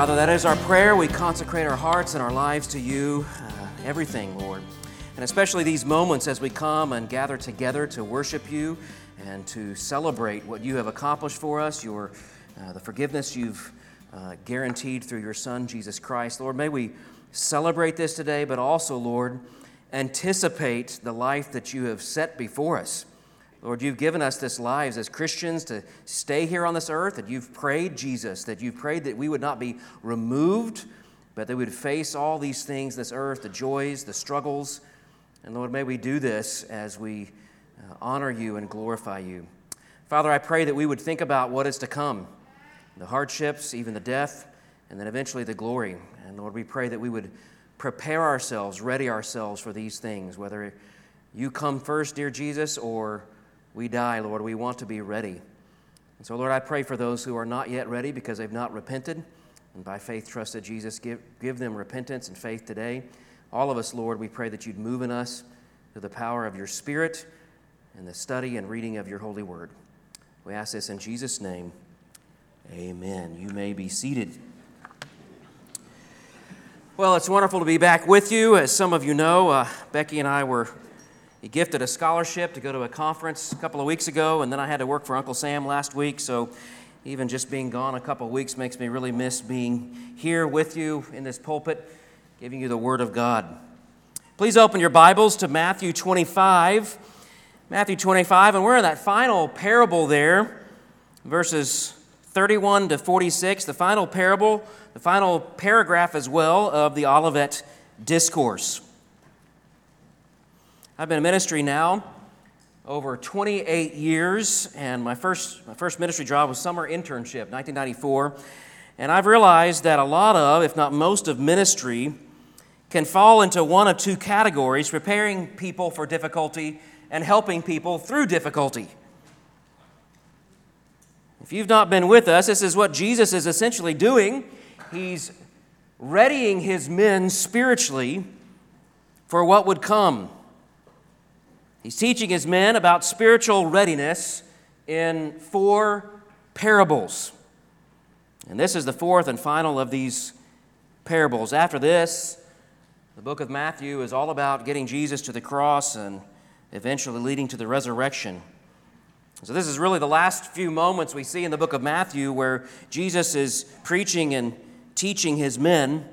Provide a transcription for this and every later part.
Father, that is our prayer. We consecrate our hearts and our lives to you, uh, everything, Lord. And especially these moments as we come and gather together to worship you and to celebrate what you have accomplished for us, your, uh, the forgiveness you've uh, guaranteed through your Son, Jesus Christ. Lord, may we celebrate this today, but also, Lord, anticipate the life that you have set before us. Lord, you've given us this lives as Christians to stay here on this earth, and you've prayed, Jesus, that you've prayed that we would not be removed, but that we would face all these things, this earth, the joys, the struggles. And Lord, may we do this as we uh, honor you and glorify you. Father, I pray that we would think about what is to come the hardships, even the death, and then eventually the glory. And Lord, we pray that we would prepare ourselves, ready ourselves for these things, whether you come first, dear Jesus, or we die, Lord. We want to be ready. And so, Lord, I pray for those who are not yet ready because they've not repented and by faith trusted Jesus. Give, give them repentance and faith today. All of us, Lord, we pray that you'd move in us through the power of your Spirit and the study and reading of your holy word. We ask this in Jesus' name. Amen. You may be seated. Well, it's wonderful to be back with you. As some of you know, uh, Becky and I were he gifted a scholarship to go to a conference a couple of weeks ago, and then I had to work for Uncle Sam last week. So even just being gone a couple of weeks makes me really miss being here with you in this pulpit, giving you the Word of God. Please open your Bibles to Matthew 25. Matthew 25, and we're in that final parable there, verses 31 to 46, the final parable, the final paragraph as well of the Olivet Discourse. I've been in ministry now over 28 years, and my first, my first ministry job was summer internship, 1994. And I've realized that a lot of, if not most of ministry, can fall into one of two categories preparing people for difficulty and helping people through difficulty. If you've not been with us, this is what Jesus is essentially doing. He's readying his men spiritually for what would come. He's teaching his men about spiritual readiness in four parables. And this is the fourth and final of these parables. After this, the book of Matthew is all about getting Jesus to the cross and eventually leading to the resurrection. So, this is really the last few moments we see in the book of Matthew where Jesus is preaching and teaching his men.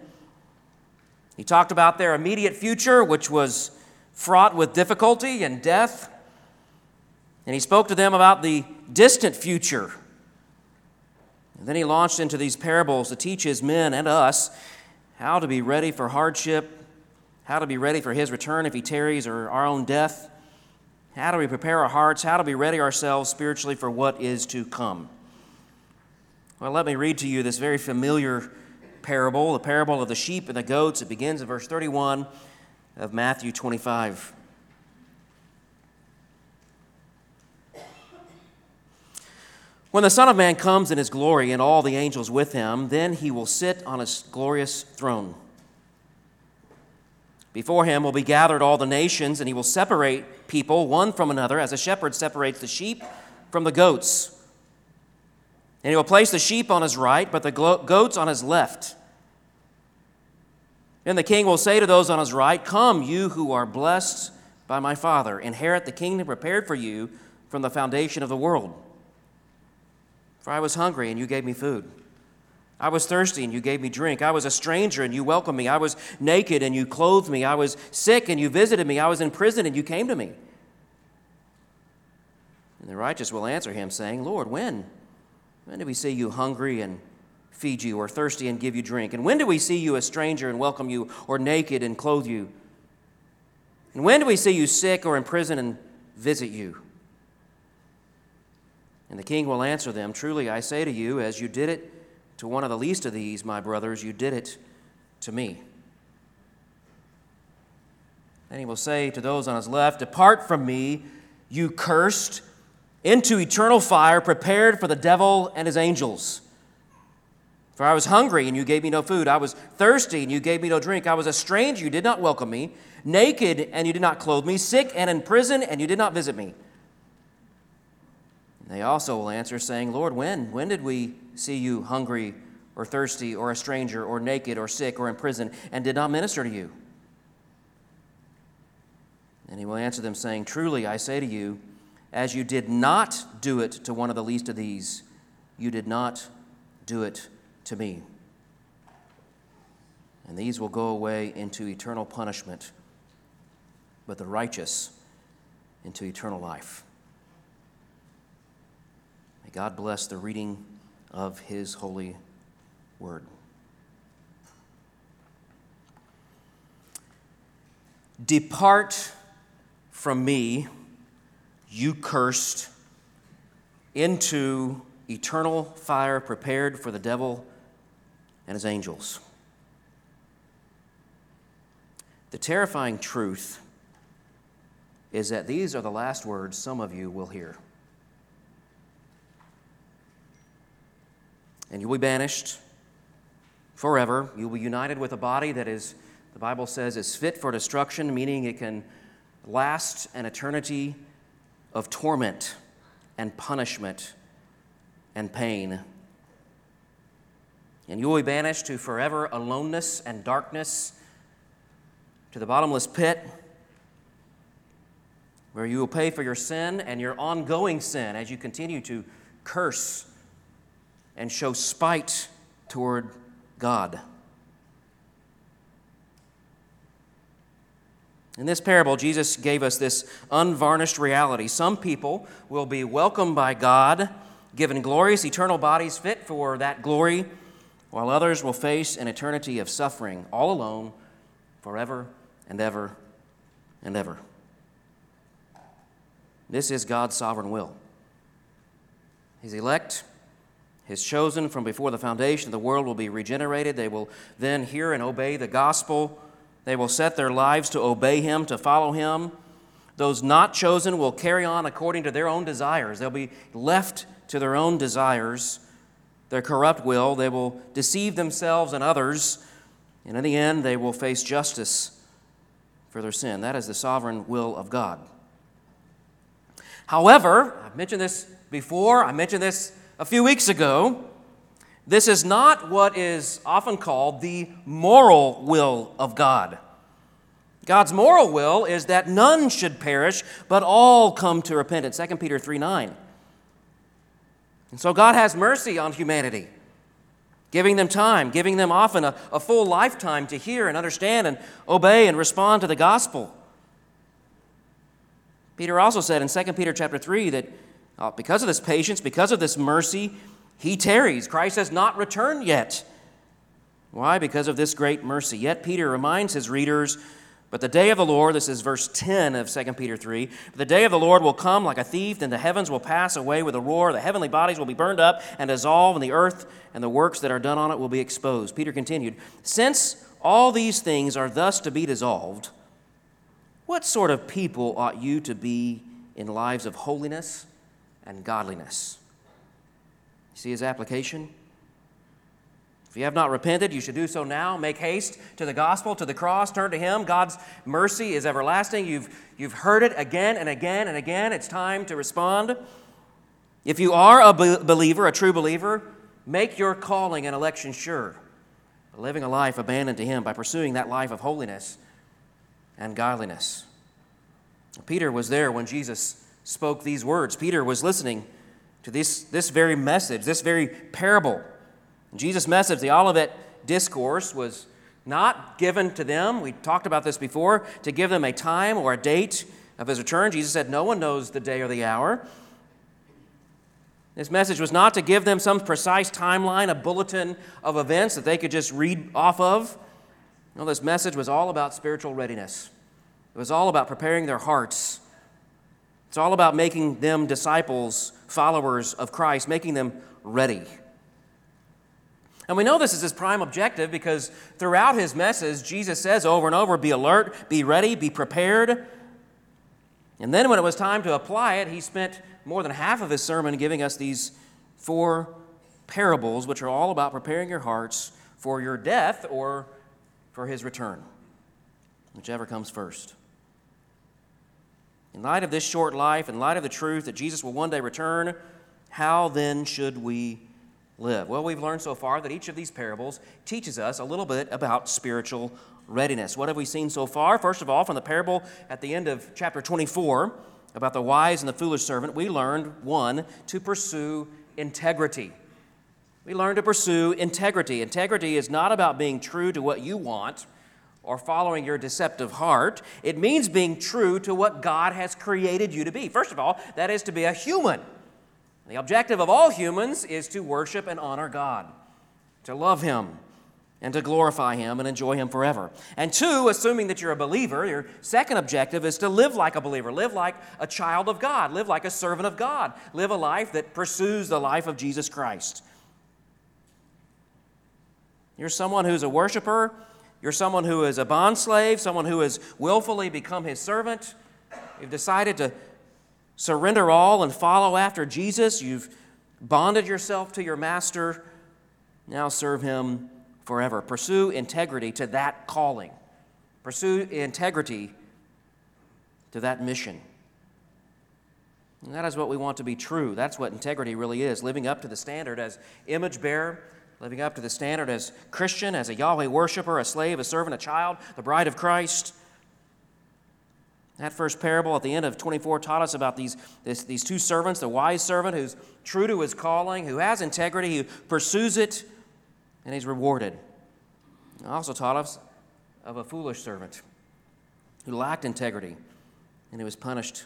He talked about their immediate future, which was fraught with difficulty and death. And he spoke to them about the distant future. And then he launched into these parables to teach his men and us how to be ready for hardship, how to be ready for his return if he tarries, or our own death. How do we prepare our hearts? How do we ready ourselves spiritually for what is to come? Well, let me read to you this very familiar parable, the parable of the sheep and the goats. It begins in verse 31 of Matthew 25. When the Son of Man comes in his glory and all the angels with him, then he will sit on his glorious throne. Before him will be gathered all the nations, and he will separate people one from another, as a shepherd separates the sheep from the goats. And he will place the sheep on his right, but the goats on his left. Then the king will say to those on his right, Come, you who are blessed by my Father, inherit the kingdom prepared for you from the foundation of the world. For I was hungry, and you gave me food. I was thirsty, and you gave me drink. I was a stranger, and you welcomed me. I was naked, and you clothed me. I was sick, and you visited me. I was in prison, and you came to me. And the righteous will answer him, saying, Lord, when? When did we see you hungry and feed you, or thirsty and give you drink? And when do we see you a stranger and welcome you, or naked and clothe you? And when do we see you sick or in prison and visit you? And the king will answer them Truly I say to you, as you did it to one of the least of these, my brothers, you did it to me. Then he will say to those on his left, Depart from me, you cursed, into eternal fire prepared for the devil and his angels. For I was hungry, and you gave me no food. I was thirsty, and you gave me no drink. I was a stranger, you did not welcome me. Naked, and you did not clothe me. Sick and in prison, and you did not visit me. And they also will answer, saying, Lord, when? When did we see you hungry or thirsty or a stranger or naked or sick or in prison and did not minister to you? And he will answer them, saying, Truly I say to you, as you did not do it to one of the least of these, you did not do it to me. And these will go away into eternal punishment, but the righteous into eternal life. May God bless the reading of his holy word. Depart from me, you cursed, into eternal fire prepared for the devil and his angels. The terrifying truth is that these are the last words some of you will hear. And you'll be banished forever. You'll be united with a body that is, the Bible says, is fit for destruction, meaning it can last an eternity of torment and punishment and pain. And you will be banished to forever aloneness and darkness, to the bottomless pit, where you will pay for your sin and your ongoing sin as you continue to curse and show spite toward God. In this parable, Jesus gave us this unvarnished reality. Some people will be welcomed by God, given glorious eternal bodies fit for that glory, while others will face an eternity of suffering, all alone, forever and ever and ever. This is God's sovereign will. His elect, His chosen from before the foundation of the world will be regenerated. They will then hear and obey the gospel they will set their lives to obey him, to follow him. Those not chosen will carry on according to their own desires. They'll be left to their own desires, their corrupt will. They will deceive themselves and others. And in the end, they will face justice for their sin. That is the sovereign will of God. However, I've mentioned this before, I mentioned this a few weeks ago. This is not what is often called the moral will of God. God's moral will is that none should perish, but all come to repentance. 2 Peter 3 9. And so God has mercy on humanity, giving them time, giving them often a, a full lifetime to hear and understand and obey and respond to the gospel. Peter also said in 2 Peter chapter 3 that uh, because of this patience, because of this mercy, he tarries. Christ has not returned yet. Why? Because of this great mercy. Yet Peter reminds his readers, but the day of the Lord, this is verse 10 of 2 Peter 3, the day of the Lord will come like a thief, and the heavens will pass away with a roar, the heavenly bodies will be burned up and dissolve, and the earth and the works that are done on it will be exposed. Peter continued, Since all these things are thus to be dissolved, what sort of people ought you to be in lives of holiness and godliness? See his application? If you have not repented, you should do so now. Make haste to the gospel, to the cross, turn to him. God's mercy is everlasting. You've, you've heard it again and again and again. It's time to respond. If you are a believer, a true believer, make your calling and election sure. Living a life abandoned to him by pursuing that life of holiness and godliness. Peter was there when Jesus spoke these words. Peter was listening to this, this very message, this very parable. Jesus' message, the Olivet Discourse, was not given to them. We talked about this before, to give them a time or a date of his return. Jesus said, No one knows the day or the hour. This message was not to give them some precise timeline, a bulletin of events that they could just read off of. No, this message was all about spiritual readiness. It was all about preparing their hearts. It's all about making them disciples followers of Christ, making them ready. And we know this is his prime objective because throughout his message, Jesus says over and over be alert, be ready, be prepared. And then when it was time to apply it, he spent more than half of his sermon giving us these four parables, which are all about preparing your hearts for your death or for his return, whichever comes first. In light of this short life, in light of the truth that Jesus will one day return, how then should we live? Well, we've learned so far that each of these parables teaches us a little bit about spiritual readiness. What have we seen so far? First of all, from the parable at the end of chapter 24 about the wise and the foolish servant, we learned one, to pursue integrity. We learned to pursue integrity. Integrity is not about being true to what you want or following your deceptive heart. It means being true to what God has created you to be. First of all, that is to be a human. The objective of all humans is to worship and honor God, to love Him, and to glorify Him and enjoy Him forever. And two, assuming that you're a believer, your second objective is to live like a believer, live like a child of God, live like a servant of God, live a life that pursues the life of Jesus Christ. You're someone who's a worshiper, you're someone who is a bondslave, someone who has willfully become His servant. You've decided to surrender all and follow after Jesus. You've bonded yourself to your master. Now serve him forever. Pursue integrity to that calling. Pursue integrity to that mission. And that is what we want to be true. That's what integrity really is living up to the standard as image bearer, living up to the standard as Christian, as a Yahweh worshiper, a slave, a servant, a child, the bride of Christ. That first parable at the end of 24 taught us about these, this, these two servants the wise servant who's true to his calling, who has integrity, who pursues it, and he's rewarded. It also taught us of a foolish servant who lacked integrity and who was punished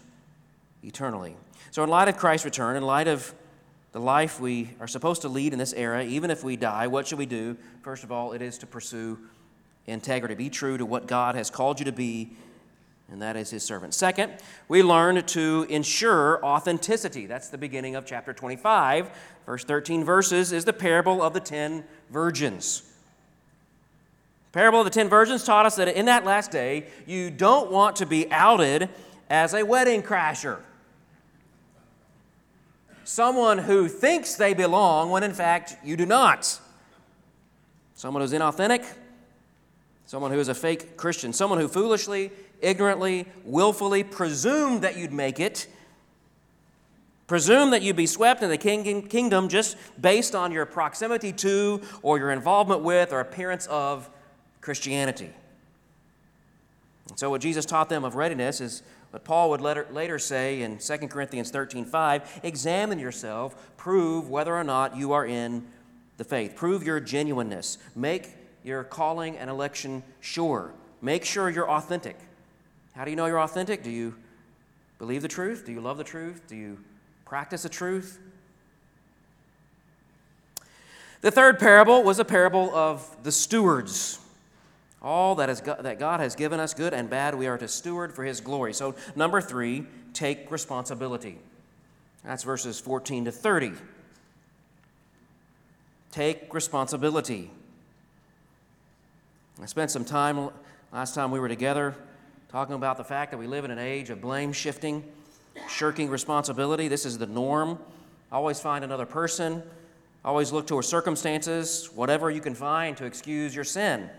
eternally. So, in light of Christ's return, in light of the life we are supposed to lead in this era, even if we die, what should we do? First of all, it is to pursue integrity. Be true to what God has called you to be and that is his servant. Second, we learn to ensure authenticity. That's the beginning of chapter 25. Verse 13 verses is the parable of the ten virgins. parable of the ten virgins taught us that in that last day, you don't want to be outed as a wedding crasher. Someone who thinks they belong when in fact you do not. Someone who's inauthentic, someone who is a fake Christian, someone who foolishly ignorantly, willfully presumed that you'd make it, presume that you'd be swept into the king- kingdom just based on your proximity to or your involvement with or appearance of Christianity. And so, what Jesus taught them of readiness is what Paul would later, later say in 2 Corinthians 13 5 examine yourself, prove whether or not you are in the faith, prove your genuineness, make your calling and election sure, make sure you're authentic. How do you know you're authentic? Do you believe the truth? Do you love the truth? Do you practice the truth? The third parable was a parable of the stewards. All that, is, that God has given us, good and bad, we are to steward for His glory. So, number three, take responsibility. That's verses 14 to 30. Take responsibility. I spent some time last time we were together talking about the fact that we live in an age of blame shifting, shirking responsibility. This is the norm. Always find another person, always look to circumstances, whatever you can find to excuse your sin.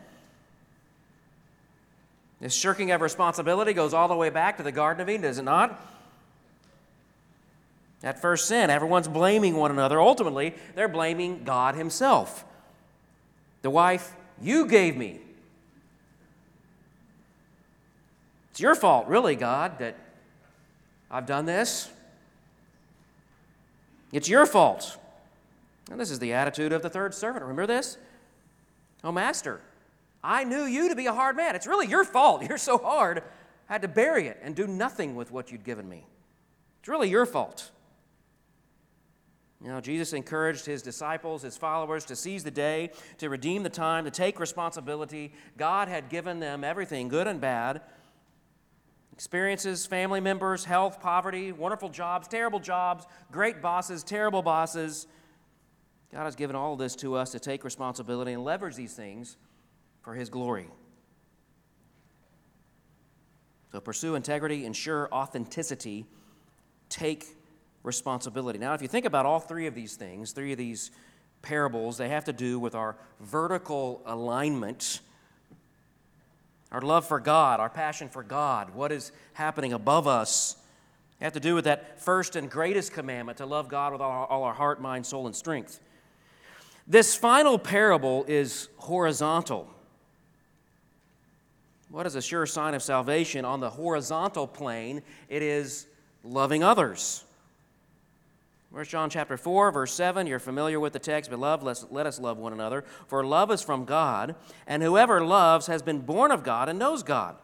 This shirking of responsibility goes all the way back to the Garden of Eden, does it not? That first sin, everyone's blaming one another. Ultimately, they're blaming God Himself. The wife you gave me, It's your fault, really, God, that I've done this. It's your fault. And this is the attitude of the third servant. Remember this? Oh, Master, I knew you to be a hard man. It's really your fault. You're so hard. I had to bury it and do nothing with what you'd given me. It's really your fault. You know, Jesus encouraged his disciples, his followers, to seize the day, to redeem the time, to take responsibility. God had given them everything, good and bad, experiences, family members, health, poverty, wonderful jobs, terrible jobs, great bosses, terrible bosses. God has given all of this to us to take responsibility and leverage these things for His glory. So pursue integrity, ensure authenticity, take responsibility. Now, if you think about all three of these things, three of these parables, they have to do with our vertical alignment our love for God, our passion for God, what is happening above us, have to do with that first and greatest commandment to love God with all our heart, mind, soul, and strength. This final parable is horizontal. What is a sure sign of salvation? On the horizontal plane, it is loving others. Where's John chapter 4, verse 7? You're familiar with the text. Beloved, let's, let us love one another. For love is from God, and whoever loves has been born of God and knows God.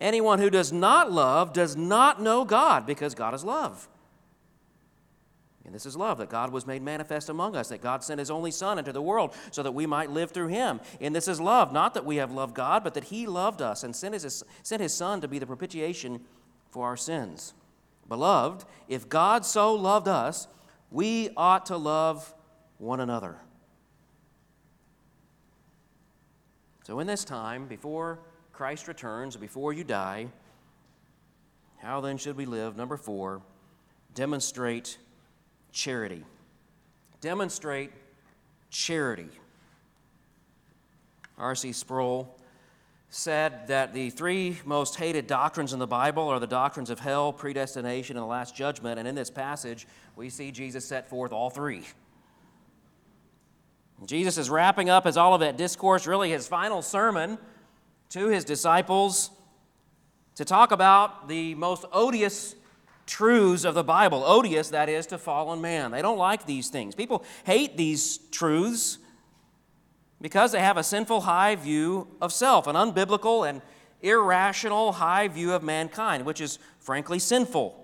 Anyone who does not love does not know God, because God is love. And this is love, that God was made manifest among us, that God sent his only Son into the world so that we might live through him. And this is love, not that we have loved God, but that he loved us and sent his, sent his Son to be the propitiation for our sins. Beloved, if God so loved us, we ought to love one another. So, in this time, before Christ returns, before you die, how then should we live? Number four, demonstrate charity. Demonstrate charity. R.C. Sproul said that the three most hated doctrines in the Bible are the doctrines of hell, predestination, and the last judgment. And in this passage, we see Jesus set forth all three. Jesus is wrapping up his Olivet Discourse, really his final sermon to his disciples, to talk about the most odious truths of the Bible. Odious, that is, to fallen man. They don't like these things. People hate these truths because they have a sinful high view of self, an unbiblical and irrational high view of mankind, which is frankly sinful.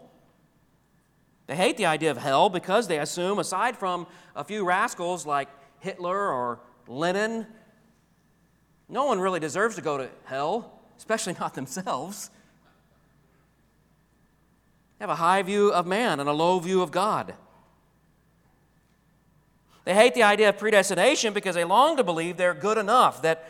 They hate the idea of hell because they assume, aside from a few rascals like Hitler or Lenin, no one really deserves to go to hell, especially not themselves. They have a high view of man and a low view of God. They hate the idea of predestination because they long to believe they're good enough, that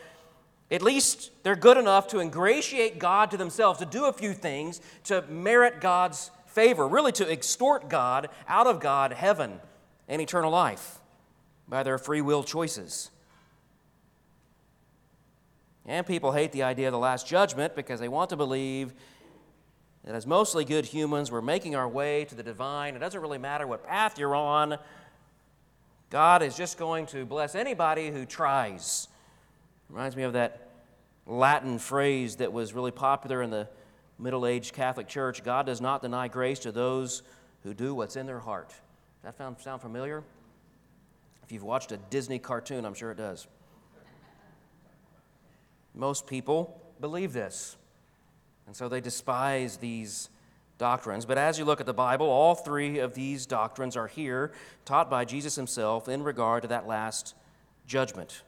at least they're good enough to ingratiate God to themselves, to do a few things to merit God's favor, really to extort God out of God, heaven, and eternal life by their free will choices. And people hate the idea of the last judgment because they want to believe that as mostly good humans, we're making our way to the divine. It doesn't really matter what path you're on, God is just going to bless anybody who tries. Reminds me of that Latin phrase that was really popular in the middle aged Catholic Church God does not deny grace to those who do what's in their heart. Does that sound familiar? If you've watched a Disney cartoon, I'm sure it does. Most people believe this. And so they despise these doctrines. But as you look at the Bible, all three of these doctrines are here, taught by Jesus himself in regard to that last judgment.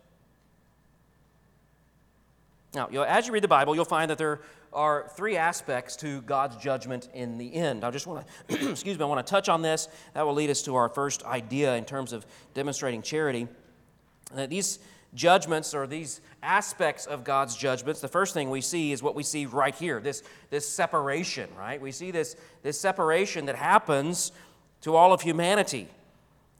Now, you know, as you read the Bible, you'll find that there are three aspects to God's judgment in the end. I just want to, excuse me, I want to touch on this. That will lead us to our first idea in terms of demonstrating charity. Uh, these judgments or these aspects of God's judgments, the first thing we see is what we see right here this, this separation, right? We see this, this separation that happens to all of humanity.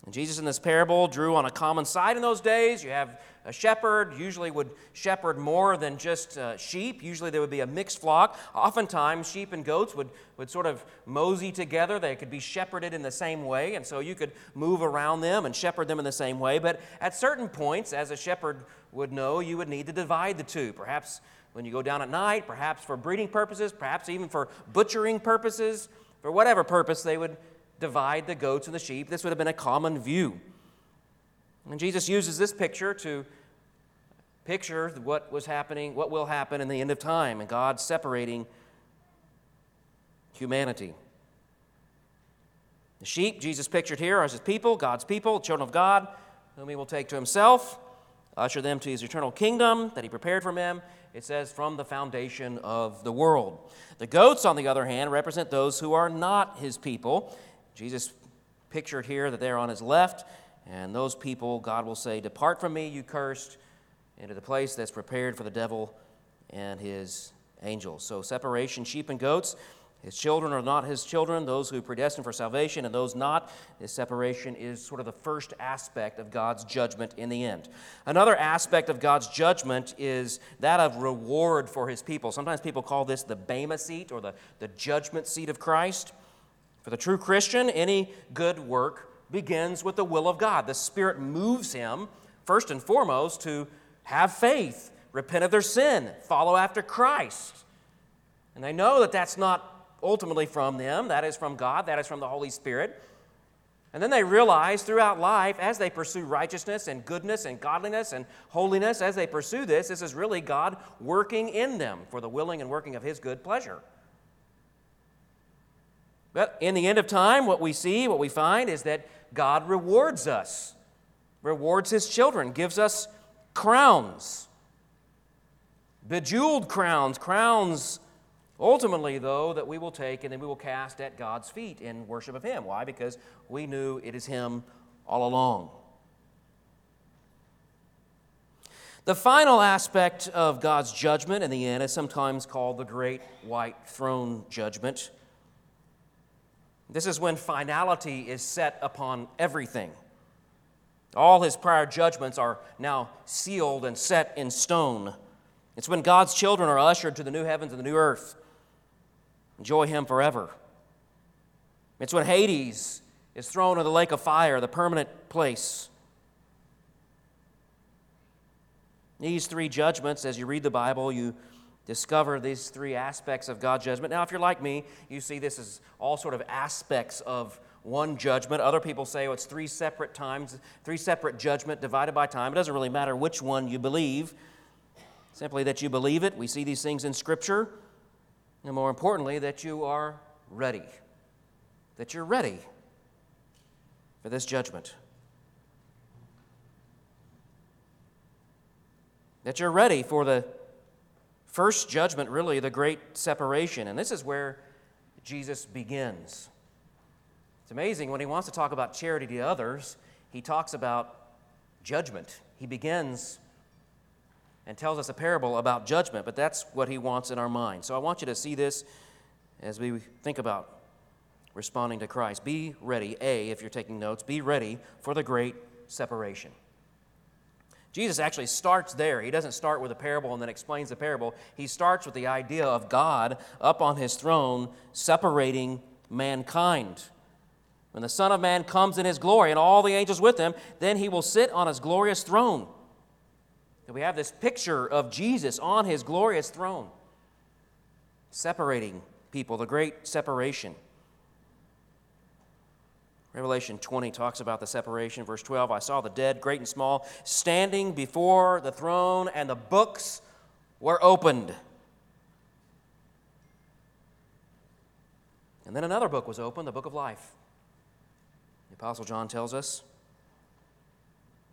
And Jesus in this parable drew on a common side in those days. You have a shepherd usually would shepherd more than just uh, sheep. Usually there would be a mixed flock. Oftentimes, sheep and goats would, would sort of mosey together. They could be shepherded in the same way, and so you could move around them and shepherd them in the same way. But at certain points, as a shepherd would know, you would need to divide the two. Perhaps when you go down at night, perhaps for breeding purposes, perhaps even for butchering purposes, for whatever purpose, they would divide the goats and the sheep. This would have been a common view. And Jesus uses this picture to picture what was happening, what will happen in the end of time, and God separating humanity. The sheep Jesus pictured here are his people, God's people, children of God, whom he will take to himself, usher them to his eternal kingdom that he prepared for them. It says, from the foundation of the world. The goats, on the other hand, represent those who are not his people. Jesus pictured here that they're on his left, and those people, God will say, Depart from me, you cursed, into the place that's prepared for the devil and his angels. So, separation, sheep and goats. His children are not his children, those who predestined for salvation, and those not. His separation is sort of the first aspect of God's judgment in the end. Another aspect of God's judgment is that of reward for his people. Sometimes people call this the Bema seat or the, the judgment seat of Christ. For the true Christian, any good work begins with the will of God. The Spirit moves him, first and foremost, to have faith, repent of their sin, follow after Christ. And they know that that's not ultimately from them, that is from God, that is from the Holy Spirit. And then they realize throughout life, as they pursue righteousness and goodness and godliness and holiness, as they pursue this, this is really God working in them for the willing and working of His good pleasure. But in the end of time, what we see, what we find is that God rewards us, rewards His children, gives us crowns, bejeweled crowns, crowns Ultimately, though, that we will take and then we will cast at God's feet in worship of Him. Why? Because we knew it is Him all along. The final aspect of God's judgment in the end is sometimes called the Great White Throne Judgment. This is when finality is set upon everything. All his prior judgments are now sealed and set in stone. It's when God's children are ushered to the new heavens and the new earth. Enjoy him forever. It's when Hades is thrown in the lake of fire, the permanent place. These three judgments, as you read the Bible, you discover these three aspects of God's judgment. Now, if you're like me, you see this as all sort of aspects of one judgment. Other people say oh, it's three separate times, three separate judgment divided by time. It doesn't really matter which one you believe, simply that you believe it. We see these things in Scripture. And more importantly, that you are ready. That you're ready for this judgment. That you're ready for the first judgment, really, the great separation. And this is where Jesus begins. It's amazing when he wants to talk about charity to others, he talks about judgment. He begins and tells us a parable about judgment, but that's what he wants in our mind. So I want you to see this as we think about responding to Christ. Be ready, A, if you're taking notes, be ready for the great separation. Jesus actually starts there. He doesn't start with a parable and then explains the parable. He starts with the idea of God up on his throne separating mankind. When the Son of Man comes in his glory and all the angels with him, then he will sit on his glorious throne that we have this picture of Jesus on his glorious throne, separating people, the great separation. Revelation 20 talks about the separation. Verse 12 I saw the dead, great and small, standing before the throne, and the books were opened. And then another book was opened, the book of life. The Apostle John tells us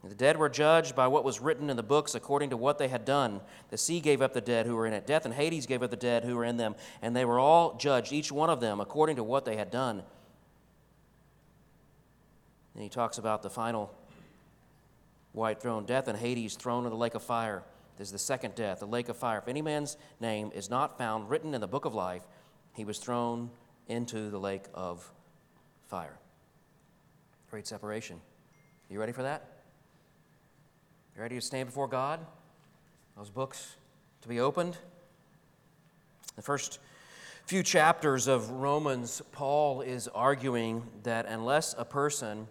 the dead were judged by what was written in the books according to what they had done. The sea gave up the dead who were in it. Death and Hades gave up the dead who were in them. And they were all judged, each one of them, according to what they had done. And he talks about the final white throne death and Hades thrown in the lake of fire. This is the second death, the lake of fire. If any man's name is not found written in the book of life, he was thrown into the lake of fire. Great separation. You ready for that? You ready to stand before God? Those books to be opened? The first few chapters of Romans, Paul is arguing that unless a person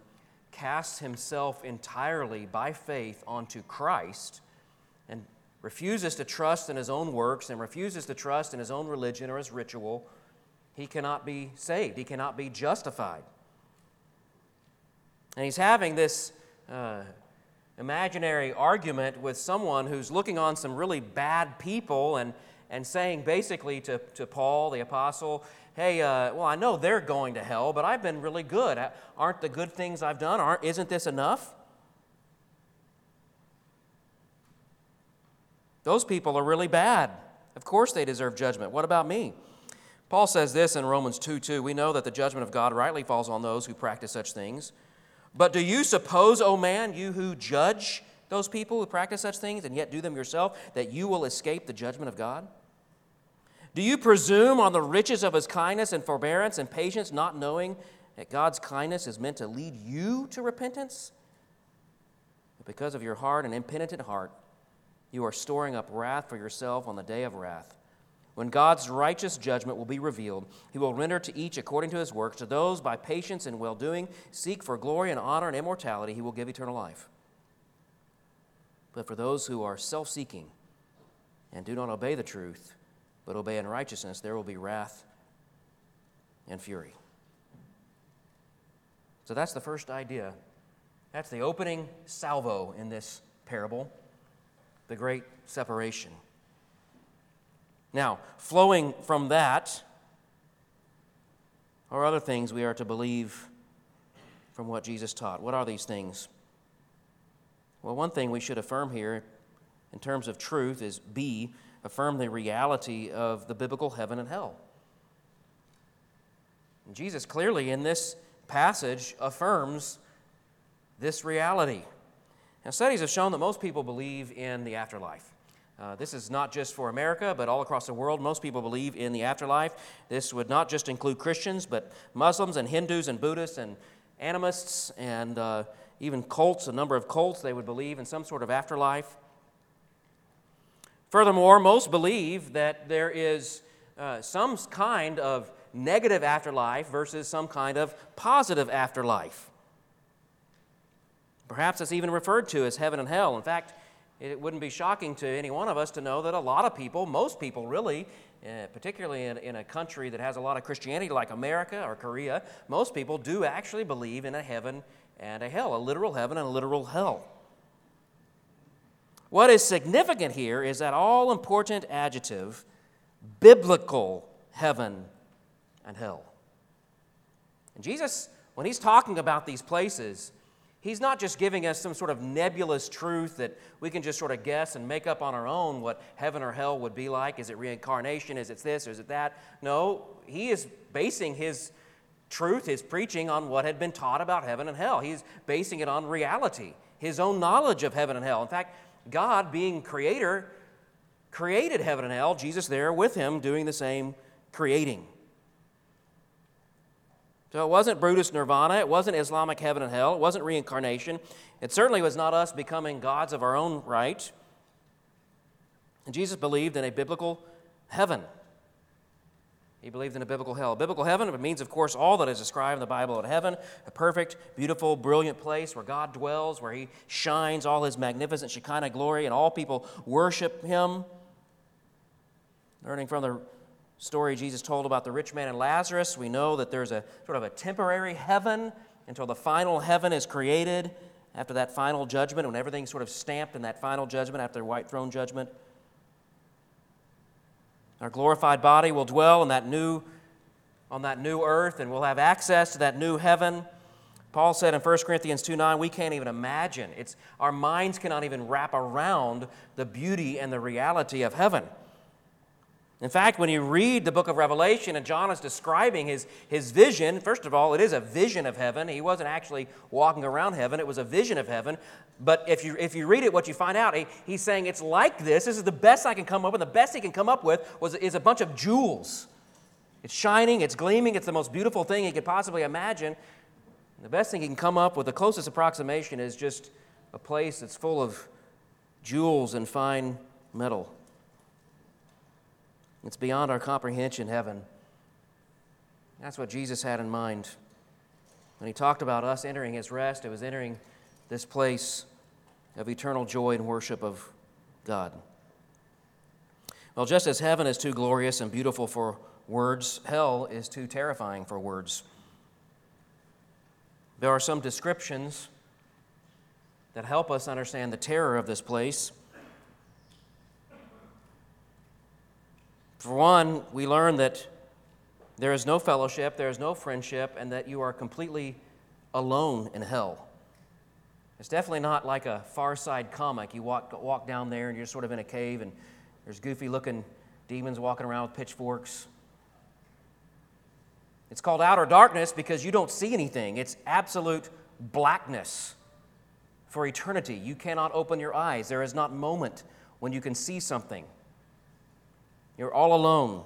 casts himself entirely by faith onto Christ and refuses to trust in his own works and refuses to trust in his own religion or his ritual, he cannot be saved. He cannot be justified. And he's having this uh, imaginary argument with someone who's looking on some really bad people and, and saying basically to, to Paul, the apostle, hey, uh, well, I know they're going to hell, but I've been really good. Aren't the good things I've done, aren't, isn't this enough? Those people are really bad. Of course they deserve judgment. What about me? Paul says this in Romans 2 2. We know that the judgment of God rightly falls on those who practice such things. But do you suppose, O oh man, you who judge those people who practice such things and yet do them yourself, that you will escape the judgment of God? Do you presume on the riches of his kindness and forbearance and patience, not knowing that God's kindness is meant to lead you to repentance? But because of your hard and impenitent heart, you are storing up wrath for yourself on the day of wrath, when God's righteous judgment will be revealed, he will render to each according to his works. To those by patience and well doing seek for glory and honor and immortality, he will give eternal life. But for those who are self seeking and do not obey the truth, but obey in righteousness, there will be wrath and fury. So that's the first idea. That's the opening salvo in this parable the great separation. Now, flowing from that are other things we are to believe from what Jesus taught. What are these things? Well, one thing we should affirm here in terms of truth is B, affirm the reality of the biblical heaven and hell. And Jesus clearly in this passage affirms this reality. Now, studies have shown that most people believe in the afterlife. Uh, this is not just for America, but all across the world. Most people believe in the afterlife. This would not just include Christians, but Muslims and Hindus and Buddhists and animists and uh, even cults, a number of cults, they would believe in some sort of afterlife. Furthermore, most believe that there is uh, some kind of negative afterlife versus some kind of positive afterlife. Perhaps it's even referred to as heaven and hell. In fact, it wouldn't be shocking to any one of us to know that a lot of people, most people really, uh, particularly in, in a country that has a lot of Christianity like America or Korea, most people do actually believe in a heaven and a hell, a literal heaven and a literal hell. What is significant here is that all important adjective, biblical heaven and hell. And Jesus, when he's talking about these places, He's not just giving us some sort of nebulous truth that we can just sort of guess and make up on our own what heaven or hell would be like. Is it reincarnation? Is it this? Or is it that? No, he is basing his truth, his preaching, on what had been taught about heaven and hell. He's basing it on reality, his own knowledge of heaven and hell. In fact, God, being creator, created heaven and hell, Jesus there with him doing the same creating. So it wasn't Buddhist nirvana, it wasn't Islamic heaven and hell, it wasn't reincarnation. It certainly was not us becoming gods of our own right. And Jesus believed in a biblical heaven. He believed in a biblical hell. Biblical heaven means, of course, all that is described in the Bible of heaven a perfect, beautiful, brilliant place where God dwells, where He shines all His magnificent Shekinah glory, and all people worship Him. Learning from the story Jesus told about the rich man and Lazarus, we know that there's a sort of a temporary heaven until the final heaven is created after that final judgment, when everything's sort of stamped in that final judgment after the white throne judgment. Our glorified body will dwell in that new, on that new earth, and we'll have access to that new heaven. Paul said in 1 Corinthians 2 9, we can't even imagine. It's, our minds cannot even wrap around the beauty and the reality of heaven. In fact, when you read the book of Revelation and John is describing his, his vision, first of all, it is a vision of heaven. He wasn't actually walking around heaven, it was a vision of heaven. But if you, if you read it, what you find out, he, he's saying it's like this. This is the best I can come up with. The best he can come up with was, is a bunch of jewels. It's shining, it's gleaming, it's the most beautiful thing he could possibly imagine. The best thing he can come up with, the closest approximation, is just a place that's full of jewels and fine metal. It's beyond our comprehension, heaven. That's what Jesus had in mind. When he talked about us entering his rest, it was entering this place of eternal joy and worship of God. Well, just as heaven is too glorious and beautiful for words, hell is too terrifying for words. There are some descriptions that help us understand the terror of this place. For one, we learn that there is no fellowship, there is no friendship, and that you are completely alone in hell. It's definitely not like a far side comic. You walk, walk down there and you're sort of in a cave and there's goofy looking demons walking around with pitchforks. It's called outer darkness because you don't see anything. It's absolute blackness for eternity. You cannot open your eyes. There is not moment when you can see something. You're all alone.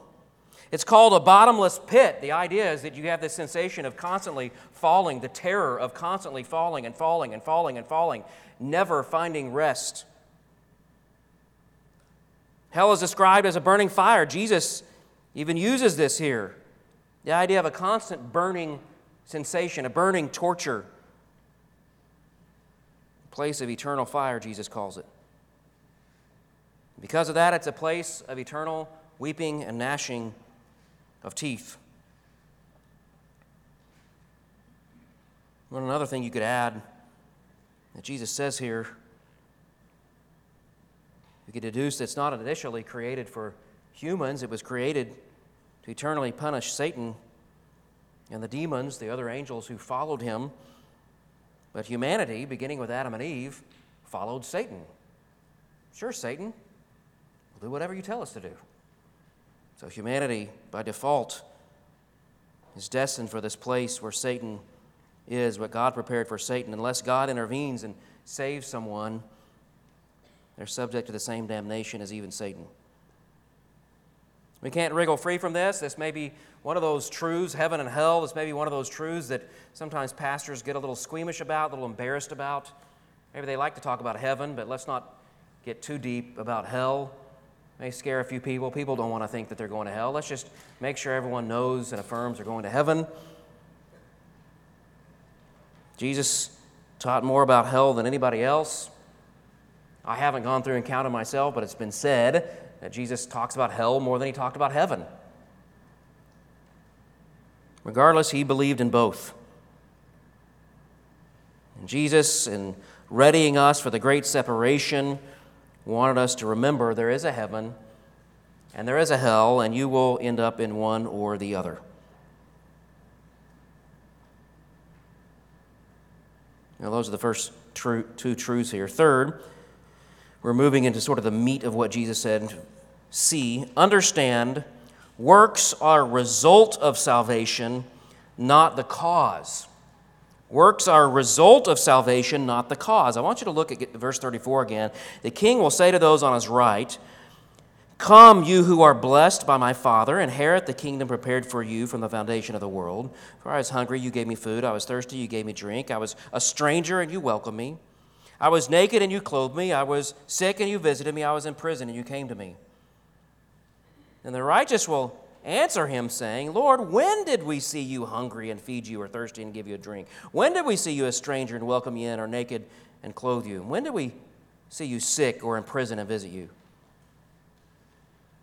It's called a bottomless pit. The idea is that you have this sensation of constantly falling, the terror of constantly falling and falling and falling and falling, never finding rest. Hell is described as a burning fire. Jesus even uses this here the idea of a constant burning sensation, a burning torture. Place of eternal fire, Jesus calls it. Because of that, it's a place of eternal weeping and gnashing of teeth. One another thing you could add that Jesus says here, we could deduce it's not initially created for humans, it was created to eternally punish Satan and the demons, the other angels who followed him. But humanity, beginning with Adam and Eve, followed Satan. Sure, Satan, we'll do whatever you tell us to do. So humanity, by default, is destined for this place where Satan is, what God prepared for Satan. Unless God intervenes and saves someone, they're subject to the same damnation as even Satan. We can't wriggle free from this. This may be one of those truths, heaven and hell. This may be one of those truths that sometimes pastors get a little squeamish about, a little embarrassed about. Maybe they like to talk about heaven, but let's not get too deep about hell. May scare a few people. People don't want to think that they're going to hell. Let's just make sure everyone knows and affirms they're going to heaven. Jesus taught more about hell than anybody else. I haven't gone through and counted myself, but it's been said that Jesus talks about hell more than he talked about heaven. Regardless, he believed in both. And Jesus, in readying us for the great separation, wanted us to remember there is a heaven and there is a hell, and you will end up in one or the other. Now, those are the first two truths here. Third, we're moving into sort of the meat of what Jesus said. See, understand, works are a result of salvation, not the cause. Works are a result of salvation, not the cause. I want you to look at verse 34 again. The king will say to those on his right, Come, you who are blessed by my Father, inherit the kingdom prepared for you from the foundation of the world. For I was hungry, you gave me food. I was thirsty, you gave me drink. I was a stranger, and you welcomed me. I was naked and you clothed me. I was sick and you visited me. I was in prison and you came to me. And the righteous will answer him, saying, Lord, when did we see you hungry and feed you, or thirsty and give you a drink? When did we see you a stranger and welcome you in, or naked and clothe you? When did we see you sick or in prison and visit you?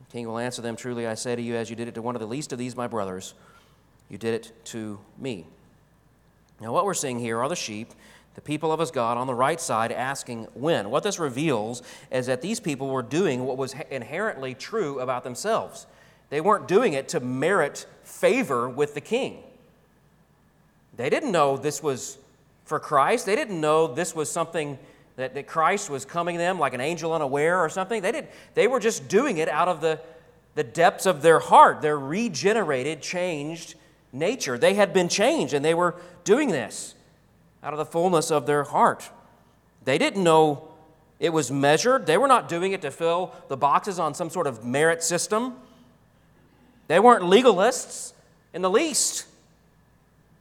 The king will answer them, Truly I say to you, as you did it to one of the least of these my brothers, you did it to me. Now, what we're seeing here are the sheep the people of his God on the right side asking when. What this reveals is that these people were doing what was inherently true about themselves. They weren't doing it to merit favor with the king. They didn't know this was for Christ. They didn't know this was something that, that Christ was coming to them like an angel unaware or something. They, didn't, they were just doing it out of the, the depths of their heart, their regenerated, changed nature. They had been changed and they were doing this out of the fullness of their heart. They didn't know it was measured, they were not doing it to fill the boxes on some sort of merit system. They weren't legalists in the least,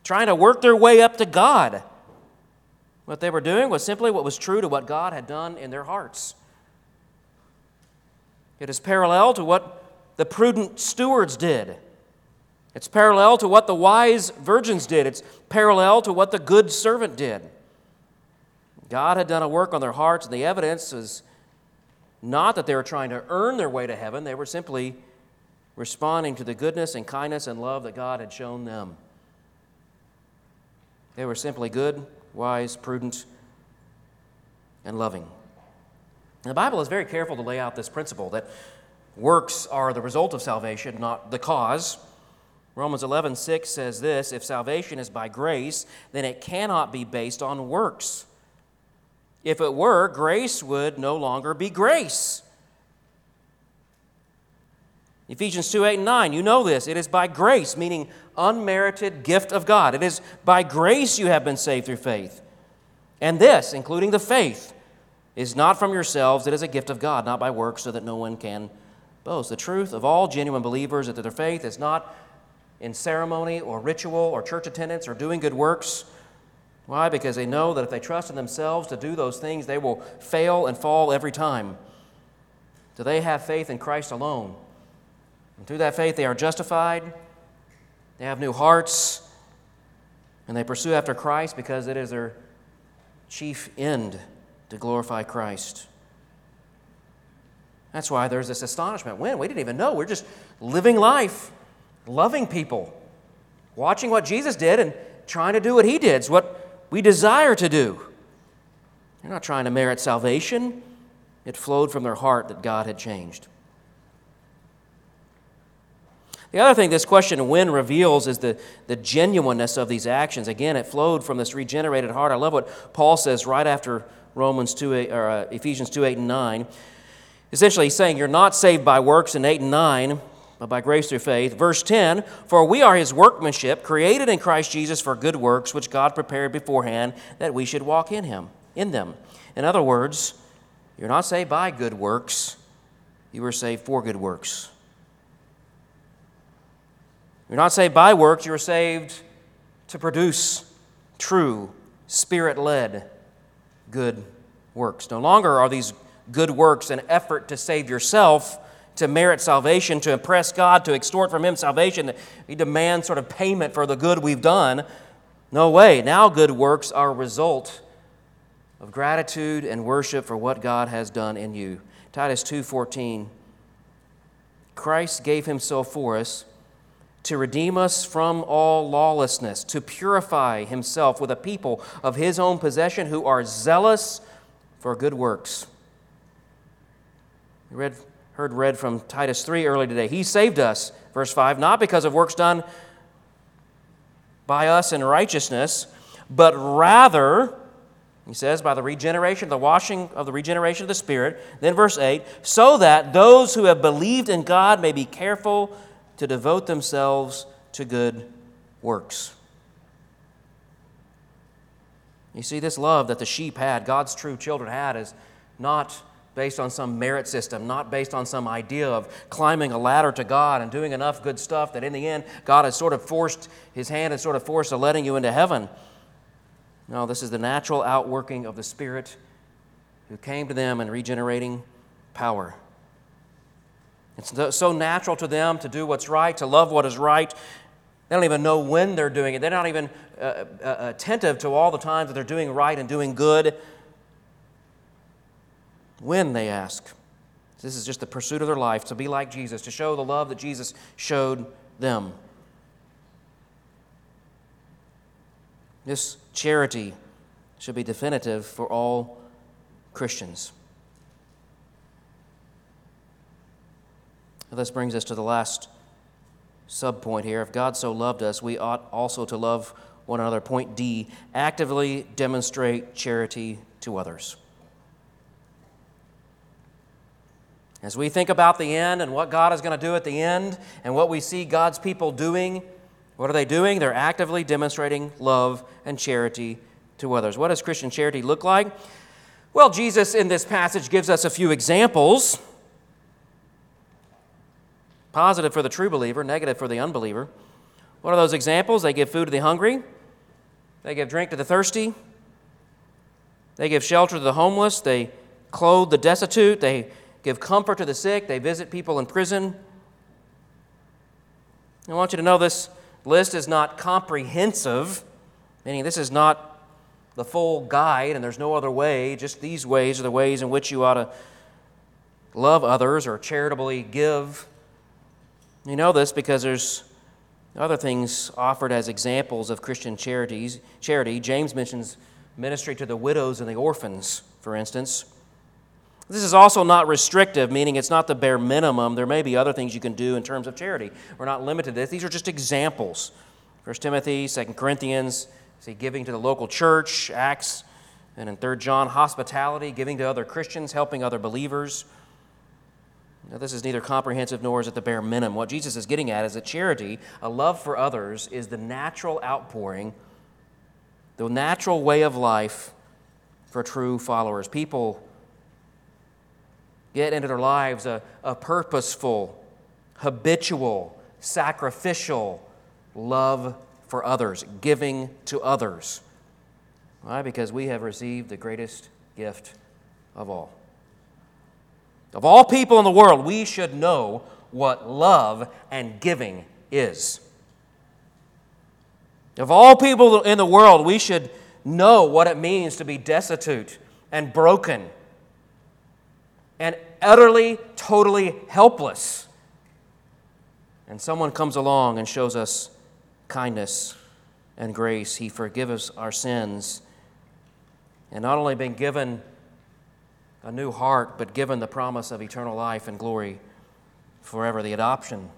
trying to work their way up to God. What they were doing was simply what was true to what God had done in their hearts. It is parallel to what the prudent stewards did it's parallel to what the wise virgins did, it's parallel to what the good servant did. God had done a work on their hearts, and the evidence is not that they were trying to earn their way to heaven, they were simply responding to the goodness and kindness and love that God had shown them. They were simply good, wise, prudent, and loving. And the Bible is very careful to lay out this principle that works are the result of salvation, not the cause. Romans 11, 6 says this If salvation is by grace, then it cannot be based on works. If it were, grace would no longer be grace. Ephesians 2 8 and 9, you know this. It is by grace, meaning unmerited gift of God. It is by grace you have been saved through faith. And this, including the faith, is not from yourselves, it is a gift of God, not by works, so that no one can boast. The truth of all genuine believers that their faith is not in ceremony or ritual or church attendance or doing good works. Why? Because they know that if they trust in themselves to do those things, they will fail and fall every time. Do they have faith in Christ alone? And through that faith, they are justified, they have new hearts, and they pursue after Christ because it is their chief end to glorify Christ. That's why there's this astonishment. When? We didn't even know. We're just living life, loving people, watching what Jesus did and trying to do what he did. It's what we desire to do. They're not trying to merit salvation, it flowed from their heart that God had changed. The other thing this question when reveals is the, the genuineness of these actions. Again, it flowed from this regenerated heart. I love what Paul says right after Romans 2, 8, or uh, Ephesians 2 8 and 9. Essentially, he's saying you're not saved by works in 8 and 9, but by grace through faith. Verse 10 For we are his workmanship, created in Christ Jesus for good works, which God prepared beforehand that we should walk in him, in them. In other words, you're not saved by good works, you were saved for good works. You're not saved by works, you're saved to produce true, spirit led good works. No longer are these good works an effort to save yourself, to merit salvation, to impress God, to extort from Him salvation. We demand sort of payment for the good we've done. No way. Now good works are a result of gratitude and worship for what God has done in you. Titus 2:14 Christ gave himself for us to redeem us from all lawlessness, to purify himself with a people of his own possession who are zealous for good works. We read, heard read from Titus 3 early today. He saved us, verse 5, not because of works done by us in righteousness, but rather, he says, by the regeneration, the washing of the regeneration of the Spirit. Then, verse 8, so that those who have believed in God may be careful to devote themselves to good works. You see, this love that the sheep had, God's true children had, is not based on some merit system, not based on some idea of climbing a ladder to God and doing enough good stuff that in the end God has sort of forced his hand and sort of forced a letting you into heaven. No, this is the natural outworking of the Spirit who came to them in regenerating power. It's so natural to them to do what's right, to love what is right. They don't even know when they're doing it. They're not even uh, uh, attentive to all the times that they're doing right and doing good. When, they ask. This is just the pursuit of their life to be like Jesus, to show the love that Jesus showed them. This charity should be definitive for all Christians. This brings us to the last subpoint here. If God so loved us, we ought also to love one another. Point D actively demonstrate charity to others. As we think about the end and what God is going to do at the end and what we see God's people doing, what are they doing? They're actively demonstrating love and charity to others. What does Christian charity look like? Well, Jesus in this passage gives us a few examples positive for the true believer, negative for the unbeliever. What are those examples? They give food to the hungry, they give drink to the thirsty, they give shelter to the homeless, they clothe the destitute, they give comfort to the sick, they visit people in prison. I want you to know this list is not comprehensive, meaning this is not the full guide and there's no other way. Just these ways are the ways in which you ought to love others or charitably give. You know this because there's other things offered as examples of Christian charities. Charity. James mentions ministry to the widows and the orphans, for instance. This is also not restrictive, meaning it's not the bare minimum. There may be other things you can do in terms of charity. We're not limited to this. These are just examples. 1 Timothy, 2 Corinthians, see giving to the local church, Acts, and in 3 John, hospitality, giving to other Christians, helping other believers. Now, this is neither comprehensive nor is it the bare minimum. What Jesus is getting at is that charity, a love for others, is the natural outpouring, the natural way of life for true followers. People get into their lives a, a purposeful, habitual, sacrificial love for others, giving to others. Why? Because we have received the greatest gift of all. Of all people in the world, we should know what love and giving is. Of all people in the world, we should know what it means to be destitute and broken and utterly, totally helpless. And someone comes along and shows us kindness and grace. He forgives our sins. And not only been given a new heart, but given the promise of eternal life and glory forever, the adoption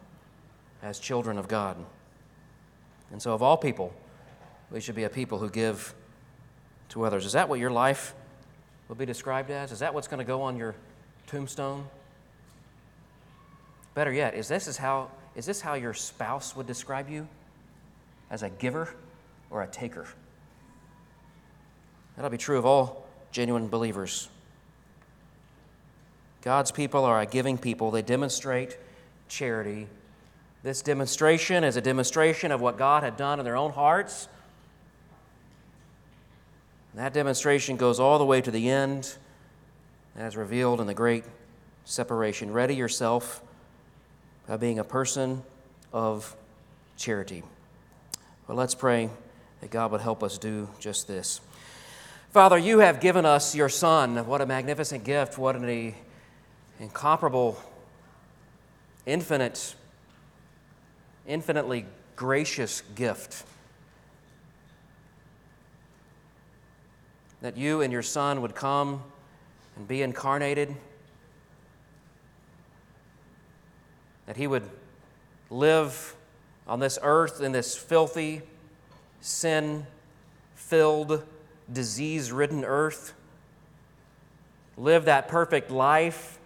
as children of God. And so, of all people, we should be a people who give to others. Is that what your life will be described as? Is that what's going to go on your tombstone? Better yet, is this, is, how, is this how your spouse would describe you? As a giver or a taker? That'll be true of all genuine believers. God's people are a giving people. They demonstrate charity. This demonstration is a demonstration of what God had done in their own hearts. And that demonstration goes all the way to the end, as revealed in the great separation. Ready yourself by being a person of charity. Well, let's pray that God would help us do just this. Father, you have given us your Son. What a magnificent gift. What an incomparable, infinite, infinitely gracious gift. That you and your Son would come and be incarnated, that He would live on this earth in this filthy, sin filled, disease ridden earth, live that perfect life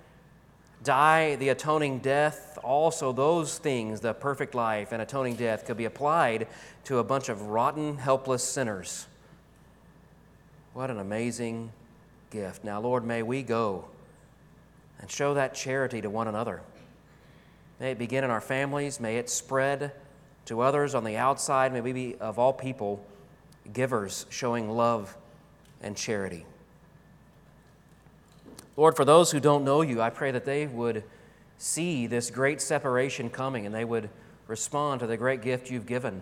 die the atoning death, also those things, the perfect life and atoning death, could be applied to a bunch of rotten, helpless sinners. What an amazing gift. Now, Lord, may we go and show that charity to one another. May it begin in our families, may it spread to others on the outside. May we be, of all people, givers showing love and charity. Lord, for those who don't know you, I pray that they would see this great separation coming and they would respond to the great gift you've given.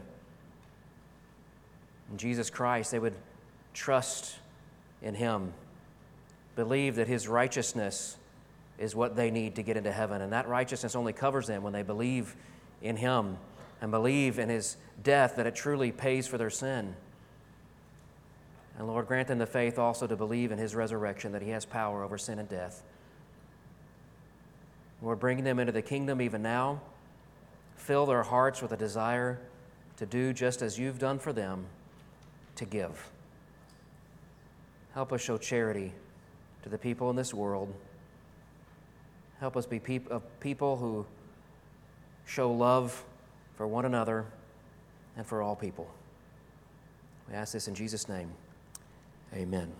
In Jesus Christ, they would trust in Him, believe that His righteousness is what they need to get into heaven. And that righteousness only covers them when they believe in Him and believe in His death that it truly pays for their sin. And Lord, grant them the faith also to believe in his resurrection, that he has power over sin and death. Lord, bring them into the kingdom even now. Fill their hearts with a desire to do just as you've done for them, to give. Help us show charity to the people in this world. Help us be peop- people who show love for one another and for all people. We ask this in Jesus' name. Amen.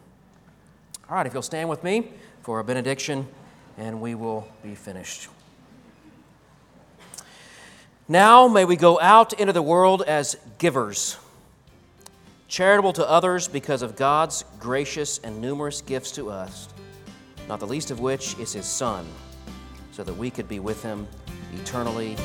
All right, if you'll stand with me for a benediction, and we will be finished. Now may we go out into the world as givers, charitable to others because of God's gracious and numerous gifts to us, not the least of which is His Son, so that we could be with Him eternally